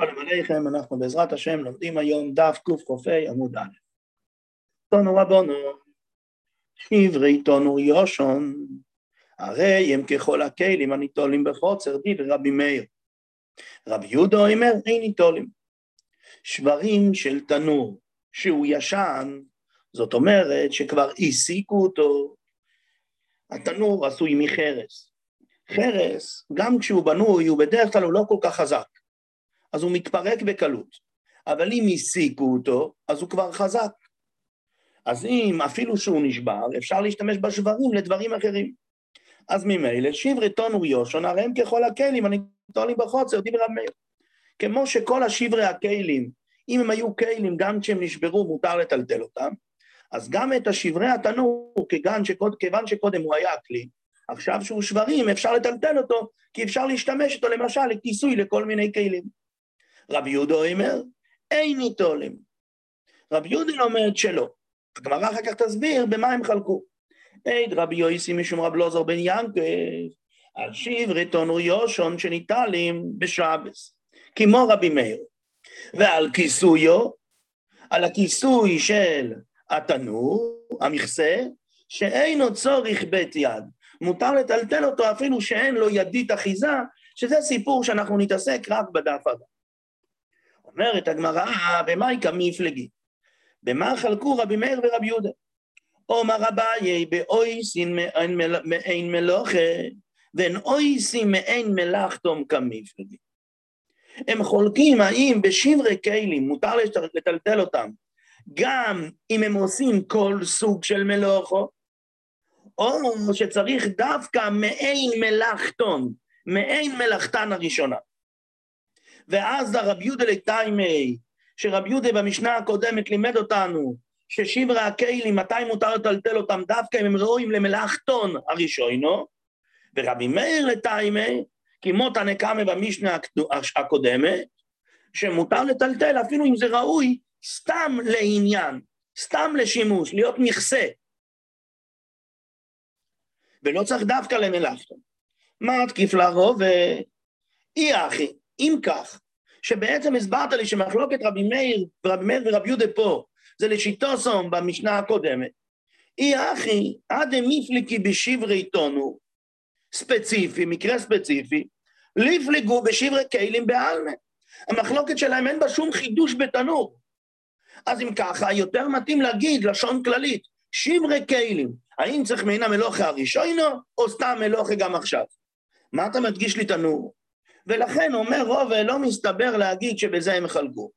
שלום עליכם, אנחנו בעזרת השם לומדים היום דף קכ"ה עמוד א'. תונו רבונו, שברי תונו יושון, הרי הם ככל הכלים הניטולים בחוצר דיבר רבי מאיר. רבי יהודה אומר, אין ניטולים. שברים של תנור שהוא ישן, זאת אומרת שכבר העסיקו אותו. התנור עשוי מחרס. חרס, גם כשהוא בנוי, הוא בדרך כלל הוא לא כל כך חזק. אז הוא מתפרק בקלות. אבל אם הסיקו אותו, אז הוא כבר חזק. אז אם אפילו שהוא נשבר, אפשר להשתמש בשברים לדברים אחרים. אז ממילא, שברי תונו יושון, הרי הם ככל הכלים, אני הניטולים בחוצר, דיבר רב מאיר. כמו שכל השברי הכלים, אם הם היו כלים, גם כשהם נשברו, מותר לטלטל אותם, אז גם את השברי התנור, כיוון שקוד, כיוון שקודם הוא היה כלי, עכשיו שהוא שברים, אפשר לטלטל אותו, כי אפשר להשתמש אותו למשל לכיסוי לכל מיני כלים. רבי יהודה אומר, אין ניטולים. רבי יהודה אומרת שלא. הגמרא אחר כך תסביר במה הם חלקו. עד רבי יויסי משום רב לוזר בן ינקב, על שברי תונו יושון שניטלים בשבס, כמו רבי מאיר. ועל כיסויו, על הכיסוי של התנור, המכסה, שאינו צורך בית יד. מותר לטלטל אותו אפילו שאין לו ידית אחיזה, שזה סיפור שאנחנו נתעסק רק בדף הבא. אומרת הגמרא, במאי כמפלגי? במה חלקו רבי מאיר ורבי יהודה? עומר אביי באויסין מעין מלוכה, ואין אויסין מעין מלאכתום כמפלגי. הם חולקים האם בשברי כלים מותר לטלטל אותם גם אם הם עושים כל סוג של מלוכו, או שצריך דווקא מעין מלאכתון, מעין מלאכתן הראשונה. ואז הרב יהודה לטיימי, שרב יהודה במשנה הקודמת לימד אותנו ששברי הכלים, מתי מותר לטלטל אותם דווקא אם הם ראויים למלאכתון הראשונו, ורבי מאיר לטיימי, כמו תנא קמא במשנה הקודמת, שמותר לטלטל אפילו אם זה ראוי סתם לעניין, סתם לשימוש, להיות מכסה. ולא צריך דווקא למלאכתון. מה תקיף לרוב? אי אחי, אם כך, שבעצם הסברת לי שמחלוקת רבי מאיר ורבי מאיר ורבי יהודה פה, זה לשיטוסום במשנה הקודמת, אי אחי, עד מיפליקי בשברי תונו, ספציפי, מקרה ספציפי, ליפלגו בשברי כלים בעלמה. המחלוקת שלהם אין בה שום חידוש בתנור. אז אם ככה, יותר מתאים להגיד, לשון כללית, שברי כלים, האם צריך מן המלוכה הראשונו, או סתם מלוכה גם עכשיו? מה אתה מדגיש לי תנור? ולכן אומר רובה, לא מסתבר להגיד שבזה הם חלקו.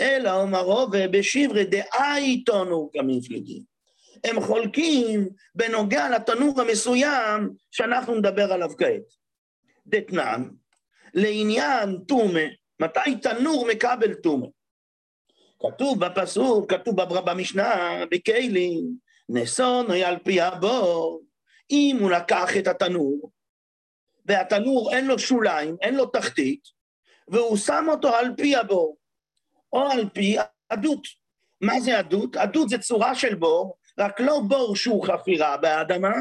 אלא אומר רובה, בשברי דאי תונו כמפלגים. הם חולקים בנוגע לתנור המסוים שאנחנו נדבר עליו כעת. דתנן, לעניין טומא, מתי תנור מקבל טומא? כתוב בפסוק, כתוב במשנה, בכלים, נסונו על פי הבור, אם הוא לקח את התנור, והתנור אין לו שוליים, אין לו תחתית, והוא שם אותו על פי הבור, או על פי עדות. מה זה עדות? עדות זה צורה של בור, רק לא בור שהוא חפירה באדמה,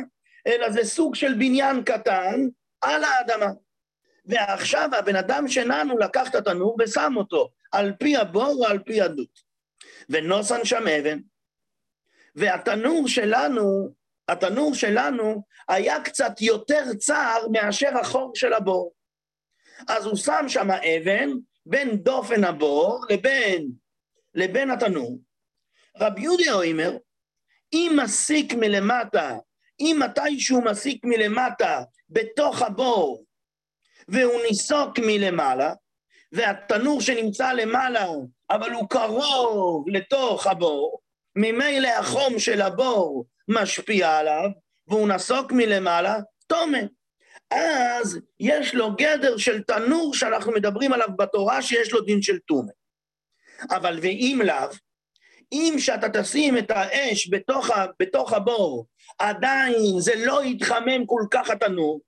אלא זה סוג של בניין קטן על האדמה. ועכשיו הבן אדם שלנו לקח את התנור ושם אותו על פי הבור או על פי עדות. ונוסן שם אבן. והתנור שלנו התנור שלנו היה קצת יותר צר מאשר החור של הבור. אז הוא שם שם אבן בין דופן הבור לבין, לבין התנור. רבי יהודה אומר, אם מסיק מלמטה, אם מתישהו מסיק מלמטה בתוך הבור והוא ניסוק מלמעלה, והתנור שנמצא למעלה, אבל הוא קרוב לתוך הבור, ממילא החום של הבור משפיע עליו, והוא נסוק מלמעלה, תומה. אז יש לו גדר של תנור שאנחנו מדברים עליו בתורה שיש לו דין של תומה. אבל ואם לאו, אם שאתה תשים את האש בתוך, ה, בתוך הבור, עדיין זה לא יתחמם כל כך התנור,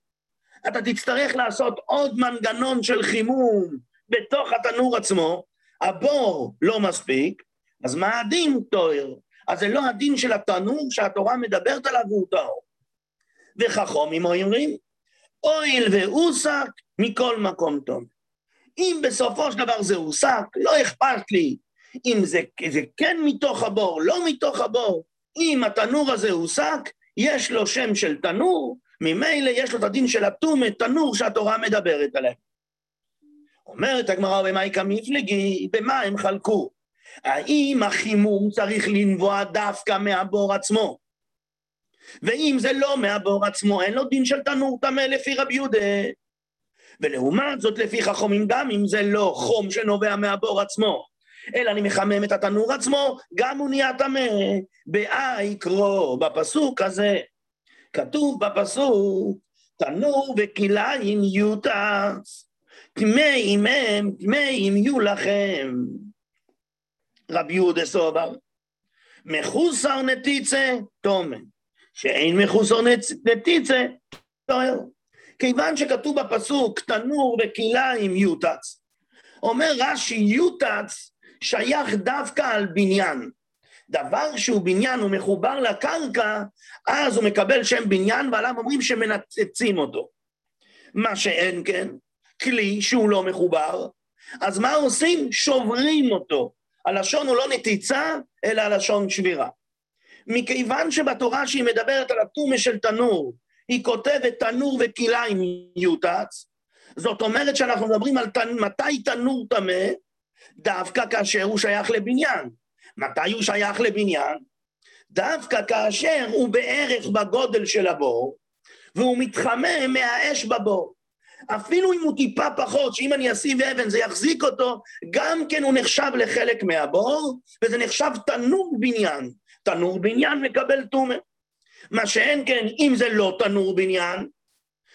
אתה תצטרך לעשות עוד מנגנון של חימום בתוך התנור עצמו, הבור לא מספיק, אז מה הדין תואר? אז זה לא הדין של התנור שהתורה מדברת עליו והוא טהור. וחכומים אומרים, אויל ואוסק מכל מקום טוב. אם בסופו של דבר זה הוסק, לא אכפת לי אם זה, זה כן מתוך הבור, לא מתוך הבור. אם התנור הזה הוסק, יש לו שם של תנור, ממילא יש לו את הדין של הטומא, תנור שהתורה מדברת עליהם. אומרת הגמרא במאיקה מפלגי, במה הם חלקו? האם החימום צריך לנבוע דווקא מהבור עצמו? ואם זה לא מהבור עצמו, אין לו דין של תנור טמא לפי רבי יהודה. ולעומת זאת, לפי חכומים, גם אם זה לא חום שנובע מהבור עצמו, אלא אני מחמם את התנור עצמו, גם הוא נהיה טמא. באי קרוא, בפסוק הזה, כתוב בפסוק, תנור וכליים יוטס, טמאים הם, טמאים יהיו לכם. רבי יהודה סובר, מחוסר נתיצה, תומן, שאין מחוסר נתיצה, תואר. כיוון שכתוב בפסוק, תנור וכליים יוטץ, אומר רש"י, יוטץ שייך דווקא על בניין. דבר שהוא בניין, הוא מחובר לקרקע, אז הוא מקבל שם בניין, ועליו אומרים שמנצצים אותו. מה שאין כן, כלי שהוא לא מחובר, אז מה עושים? שוברים אותו. הלשון הוא לא נתיצה, אלא הלשון שבירה. מכיוון שבתורה שהיא מדברת על הטומא של תנור, היא כותבת תנור וכליים יוטץ, זאת אומרת שאנחנו מדברים על תנ... מתי תנור טמא, דווקא כאשר הוא שייך לבניין. מתי הוא שייך לבניין? דווקא כאשר הוא בערך בגודל של הבור, והוא מתחמם מהאש בבור. אפילו אם הוא טיפה פחות, שאם אני אשים אבן זה יחזיק אותו, גם כן הוא נחשב לחלק מהבור, וזה נחשב תנור בניין. תנור בניין מקבל טומא. מה שאין כן, אם זה לא תנור בניין,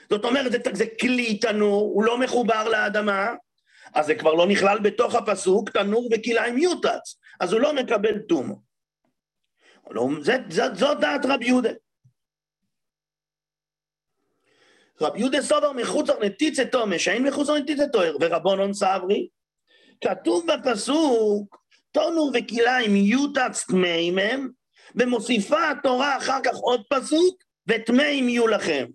זאת אומרת, זה, זה כלי תנור, הוא לא מחובר לאדמה, אז זה כבר לא נכלל בתוך הפסוק, תנור וכלאיים יוטץ, אז הוא לא מקבל טומא. לא, זאת דעת רבי יהודה. רבי יהודה סובר מחוצר נתיצה תומא, שאין מחוצר נתיצה תואר, ורבונון סברי. כתוב בפסוק, תונו וכלאיים יוטץ טמאים הם, ומוסיפה התורה אחר כך עוד פסוק, וטמאים יהיו לכם.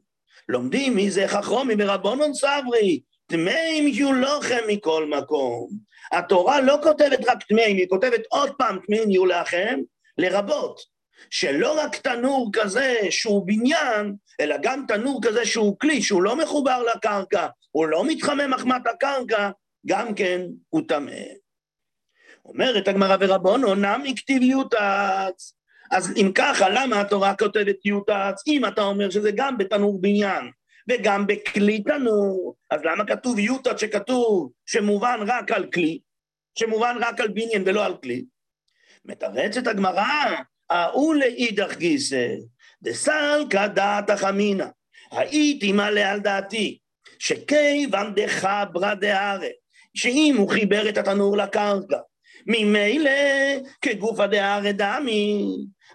לומדים מי זה חכרומי ורבונון סברי, טמאים יהיו לכם מכל מקום. התורה לא כותבת רק טמאים, היא כותבת עוד פעם טמאים יהיו לכם, לרבות. שלא רק תנור כזה שהוא בניין, אלא גם תנור כזה שהוא כלי, שהוא לא מחובר לקרקע, הוא לא מתחמם מחמת הקרקע, גם כן הוא טמא. אומרת הגמרא ורבונו, נמי כתיב יוטץ. אז אם ככה, למה התורה כותבת יוטץ? אם אתה אומר שזה גם בתנור בניין וגם בכלי תנור, אז למה כתוב יוטץ שכתוב שמובן רק על כלי, שמובן רק על בניין ולא על כלי? מתרצת הגמרא, ההוא לאידך גיסא, דסלקא דעתך אמינא, הייתי מלא על דעתי, שכיוון דחברא דהרא, שאם הוא חיבר את התנור לקרקע, ממילא כגופא דהרא דמי,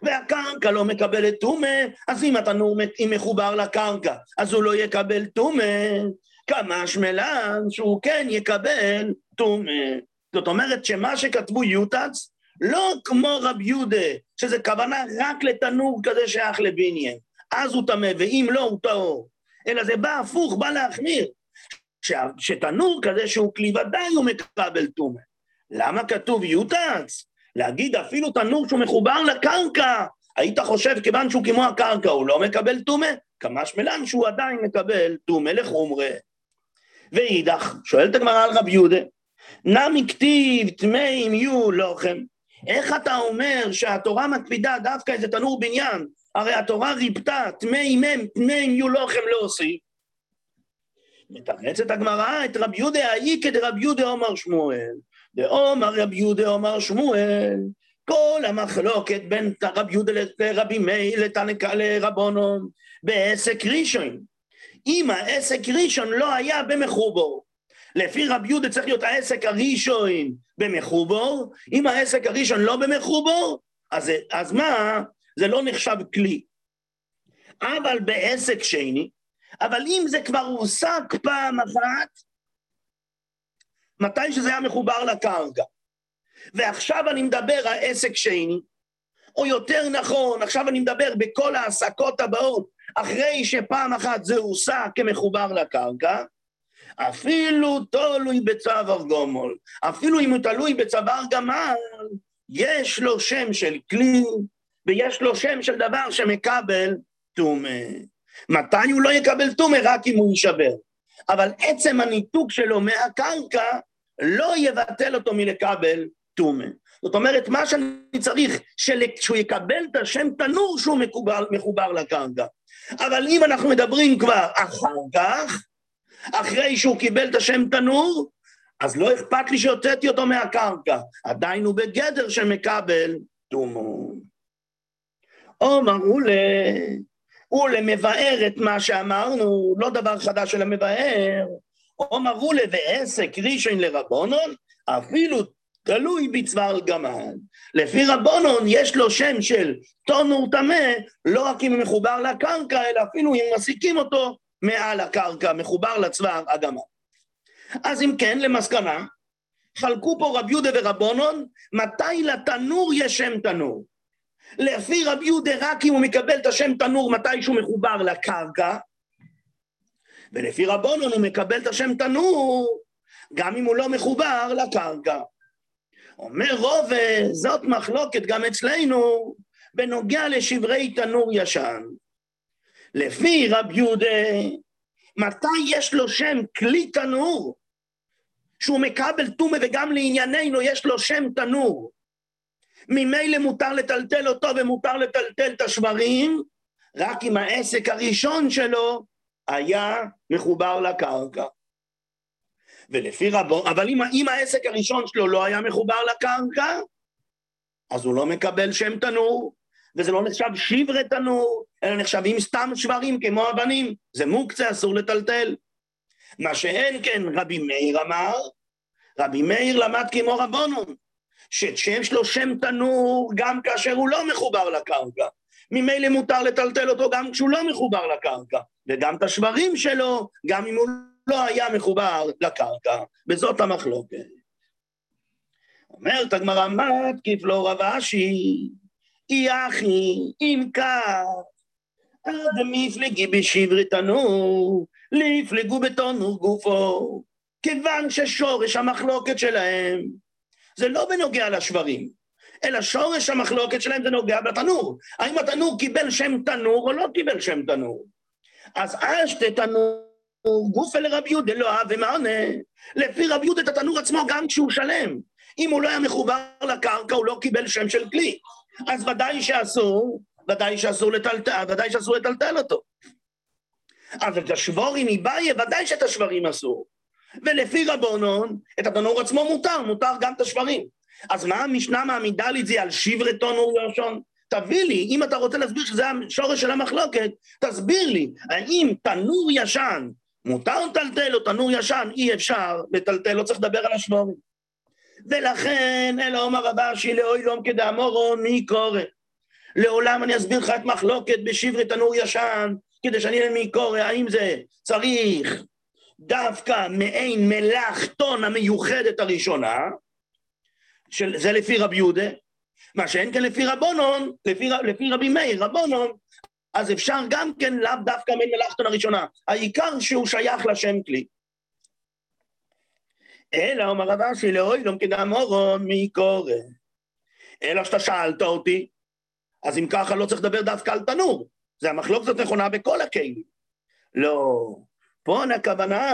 והקרקע לא מקבלת טומא, אז אם התנור מחובר לקרקע, אז הוא לא יקבל טומא, כמה שמלן שהוא כן יקבל טומא. זאת אומרת שמה שכתבו יוטץ, לא כמו רב יהודה, שזה כוונה רק לתנור כזה שייך לבניין. אז הוא טמא, ואם לא, הוא טהור. אלא זה בא הפוך, בא להחמיר. ש... שתנור כזה שהוא כלי ודאי הוא מקבל טומא. למה כתוב יוטץ? להגיד אפילו תנור שהוא מחובר לקרקע, היית חושב כיוון שהוא כמו הקרקע הוא לא מקבל טומא? כמה שמלן שהוא עדיין מקבל טומא לחומרה. ואידך, שואלת הגמרא על רב יהודה, נמי כתיב טמאים יהיו לוחם. איך אתה אומר שהתורה מקפידה דווקא איזה תנור בניין? הרי התורה ריפתה, טמאים הם, טמאים יהיו לוחם להוסיף. מתרצת הגמרא את רב יהודה האי כדרב יהודה אומר שמואל. דאמר רב יהודה אומר שמואל, כל המחלוקת בין רב יהודה לרבי מאיר לתנקה לרבונון בעסק ראשון. אם העסק ראשון לא היה במחובור, לפי רב יהודה צריך להיות העסק הראשון במחובור, אם העסק הראשון לא במחובור, אז, אז מה? זה לא נחשב כלי. אבל בעסק שני, אבל אם זה כבר הוסק פעם אחת, מתי שזה היה מחובר לקרקע. ועכשיו אני מדבר על עסק שני, או יותר נכון, עכשיו אני מדבר בכל ההעסקות הבאות, אחרי שפעם אחת זה הוסק כמחובר לקרקע, אפילו תלוי בצוואר גומול, אפילו אם הוא תלוי בצוואר גמל, יש לו שם של כלי, ויש לו שם של דבר שמקבל טומא. מתי הוא לא יקבל טומא? רק אם הוא יישבר. אבל עצם הניתוק שלו מהקרקע לא יבטל אותו מלקבל טומא. זאת אומרת, מה שאני צריך, שהוא יקבל את השם תנור שהוא מחובר, מחובר לקרקע. אבל אם אנחנו מדברים כבר אחר כך, אחרי שהוא קיבל את השם תנור, אז לא אכפת לי שהוצאתי אותו מהקרקע, עדיין הוא בגדר שמקבל טומאו. עומר אולה, אולה מבאר את מה שאמרנו, לא דבר חדש אלא מבאר. עומר אולה ועסק ראשון לרבונון, אפילו תלוי בצוואר גמל. לפי רבונון יש לו שם של טונור טמא, לא רק אם הוא מחובר לקרקע, אלא אפילו אם מסיקים אותו מעל הקרקע, מחובר לצוואר הגמל. אז אם כן, למסקנה, חלקו פה רב יהודה ורבונון, מתי לתנור יש שם תנור. לפי רב יהודה רק אם הוא מקבל את השם תנור מתי שהוא מחובר לקרקע, ולפי רבונון הוא מקבל את השם תנור גם אם הוא לא מחובר לקרקע. אומר רוב, זאת מחלוקת גם אצלנו בנוגע לשברי תנור ישן. לפי רב יהודה, מתי יש לו שם כלי תנור? שהוא מקבל טומא וגם לענייננו יש לו שם תנור. ממילא מותר לטלטל אותו ומותר לטלטל את השברים, רק אם העסק הראשון שלו היה מחובר לקרקע. ולפי רבו, אבל אם, אם העסק הראשון שלו לא היה מחובר לקרקע, אז הוא לא מקבל שם תנור, וזה לא נחשב שברי תנור, אלא נחשבים סתם שברים כמו אבנים, זה מוקצה, אסור לטלטל. מה שאין כן רבי מאיר אמר, רבי מאיר למד כמו רבונון, שיש לו שם תנור גם כאשר הוא לא מחובר לקרקע. ממילא מותר לטלטל אותו גם כשהוא לא מחובר לקרקע, וגם את השברים שלו, גם אם הוא לא היה מחובר לקרקע, וזאת המחלוקת. אומרת הגמרא, מתקיף לו רב אשי, אי אחי, אם כך, עד מפלגי בשברי תנור, לפלגו בתנור גופו. כיוון ששורש המחלוקת שלהם זה לא בנוגע לשברים, אלא שורש המחלוקת שלהם זה נוגע בתנור. האם התנור קיבל שם תנור או לא קיבל שם תנור? אז אשתה תנור גופה לרב יהודה לא אהב ומענה. לפי רב יהודה את התנור עצמו גם כשהוא שלם. אם הוא לא היה מחובר לקרקע הוא לא קיבל שם של כלי. אז ודאי שאסור, ודאי שאסור לטלטל, ודאי שאסור לטלטל אותו. אז את השבורים מבעיה, ודאי שאת השברים אסור. ולפי רבונון, את התנור עצמו מותר, מותר גם את השברים. אז מה המשנה מעמידה לי את זה על שברי תנור יושון? תביא לי, אם אתה רוצה להסביר שזה השורש של המחלוקת, תסביר לי, האם תנור ישן מותר לטלטל או תנור ישן, אי אפשר לטלטל, לא צריך לדבר על השבורים. ולכן, אלא אומר רבה שהיא לאוי לום כדאמורון, מי קורא? לעולם אני אסביר לך את מחלוקת בשברי תנור ישן, כדי שאני אהיה מי קורא, האם זה צריך דווקא מעין מלאכתון המיוחדת הראשונה, של, זה לפי רבי יהודה, מה שאין כן לפי רבונון, לפי, לפי רבי מאיר, רבונון, אז אפשר גם כן לאו דווקא מעין מלאכתון הראשונה, העיקר שהוא שייך לשם כלי. אלא אומר רב אשי לאוי לא כדם אורון מי קורא. אלא שאתה שאלת אותי, אז אם ככה לא צריך לדבר דווקא על תנור. זה המחלוקת נכונה בכל הכלים. לא. פה הכוונה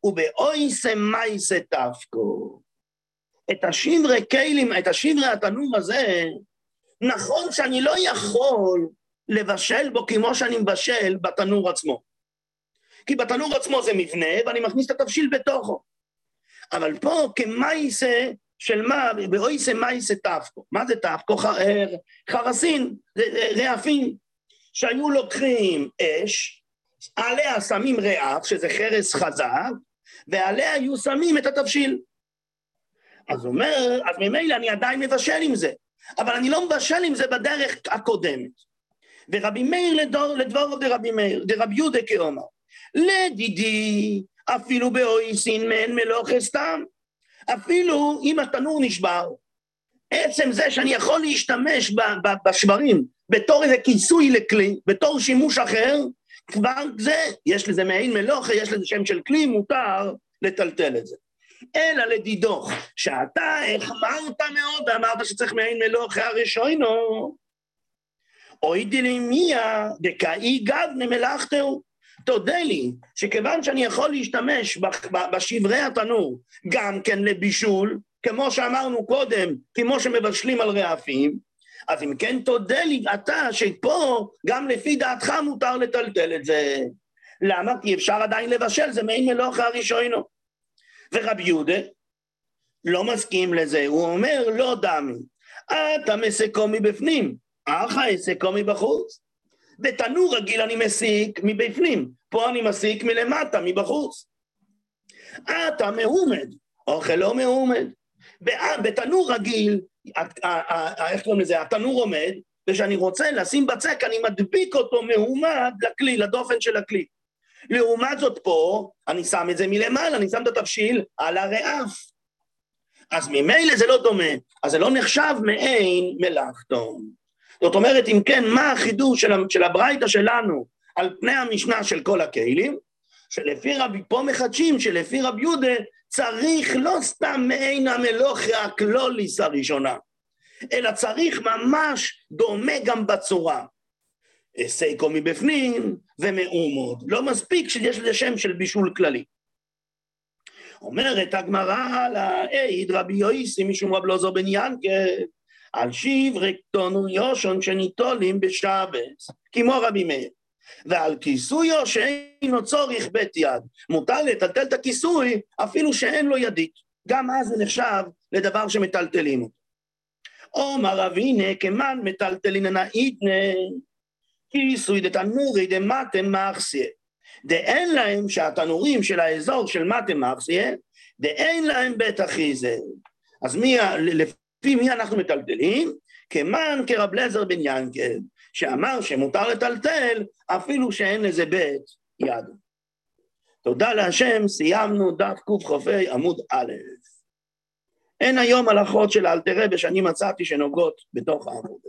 הוא באויסה מייסה תפקו. את השברי כלים, את השברי התנור הזה, נכון שאני לא יכול לבשל בו כמו שאני מבשל בתנור עצמו. כי בתנור עצמו זה מבנה, ואני מכניס את התבשיל בתוכו. אבל פה כמייסה של מה, באויסה מייסה תפקו. מה זה תפקו? חרסין, רעפים, שהיו לוקחים אש, עליה שמים ריח, שזה חרס חזק, ועליה היו שמים את התבשיל. אז הוא אומר, אז ממילא אני עדיין מבשל עם זה, אבל אני לא מבשל עם זה בדרך הקודמת. ורבי מאיר לדור, לדבור דרבי מאיר, דרבי יהודה כאומר, לדידי, אפילו באויסין מן מלוך סתם, אפילו אם התנור נשבר, עצם זה שאני יכול להשתמש בשברים בתור איזה כיסוי לכלי, בתור שימוש אחר, כבר זה, יש לזה מעין מלוכה, יש לזה שם של כלי, מותר לטלטל את זה. אלא לדידוך, שאתה החמרת מאוד ואמרת שצריך מעין מלוכה הראשונו, אוי דלימיה דקאי גבנה מלאכתהו. תודה לי שכיוון שאני יכול להשתמש בשברי התנור גם כן לבישול, כמו שאמרנו קודם, כמו שמבשלים על רעפים, אז אם כן תודה לי אתה שפה גם לפי דעתך מותר לטלטל את זה. למה? כי אפשר עדיין לבשל, זה מעין מלוכה הראשונו. ורבי יהודה לא מסכים לזה, הוא אומר לא דמי, אתה מסקו מבפנים, אחא אסקו מבחוץ. בתנור רגיל אני מסיק מבפנים, פה אני מסיק מלמטה, מבחוץ. אתה מעומד, אוכל לא מעומד. בתנור רגיל, איך קוראים לזה, התנור עומד, וכשאני רוצה לשים בצק, אני מדביק אותו מעומד לכלי, לדופן של הכלי. לעומת זאת פה, אני שם את זה מלמעלה, אני שם את התבשיל על הרעף. אז ממילא זה לא דומה, אז זה לא נחשב מעין מלאכתון. זאת אומרת, אם כן, מה החידוש של, של הברייתא שלנו על פני המשנה של כל הכלים? שלפי רבי, פה מחדשים שלפי רבי יהודה צריך לא סתם מעין המלוכה הקלוליס הראשונה, אלא צריך ממש דומה גם בצורה. סייקו מבפנים ומאומות. לא מספיק שיש לזה שם של בישול כללי. אומרת הגמרא לעיד רבי יויסי משום רב לוזו בן ינקל על שיב רקטונו יושון שניטולים בשבס, כמו רבי מאיר. ועל כיסויו שאינו צורך בית יד. מותר לטלטל את הכיסוי אפילו שאין לו ידית. גם אז זה נחשב לדבר שמטלטלים אותו. עומר אבינה כמן מטלטלין נאיתנה כיסוי דתנורי דמתם מחסיה. דאין להם שהתנורים של האזור של מתם מחסיה, דאין להם בית אחיזה. אז מי, לפי מי אנחנו מטלטלים? כמן כרב לזר בן ינקל, שאמר שמותר לטלטל אפילו שאין לזה בית יד. תודה להשם, סיימנו דף קכ"ה עמוד א'. אין היום הלכות של אלתר רבי שאני מצאתי שנוגעות בתוך העמוד.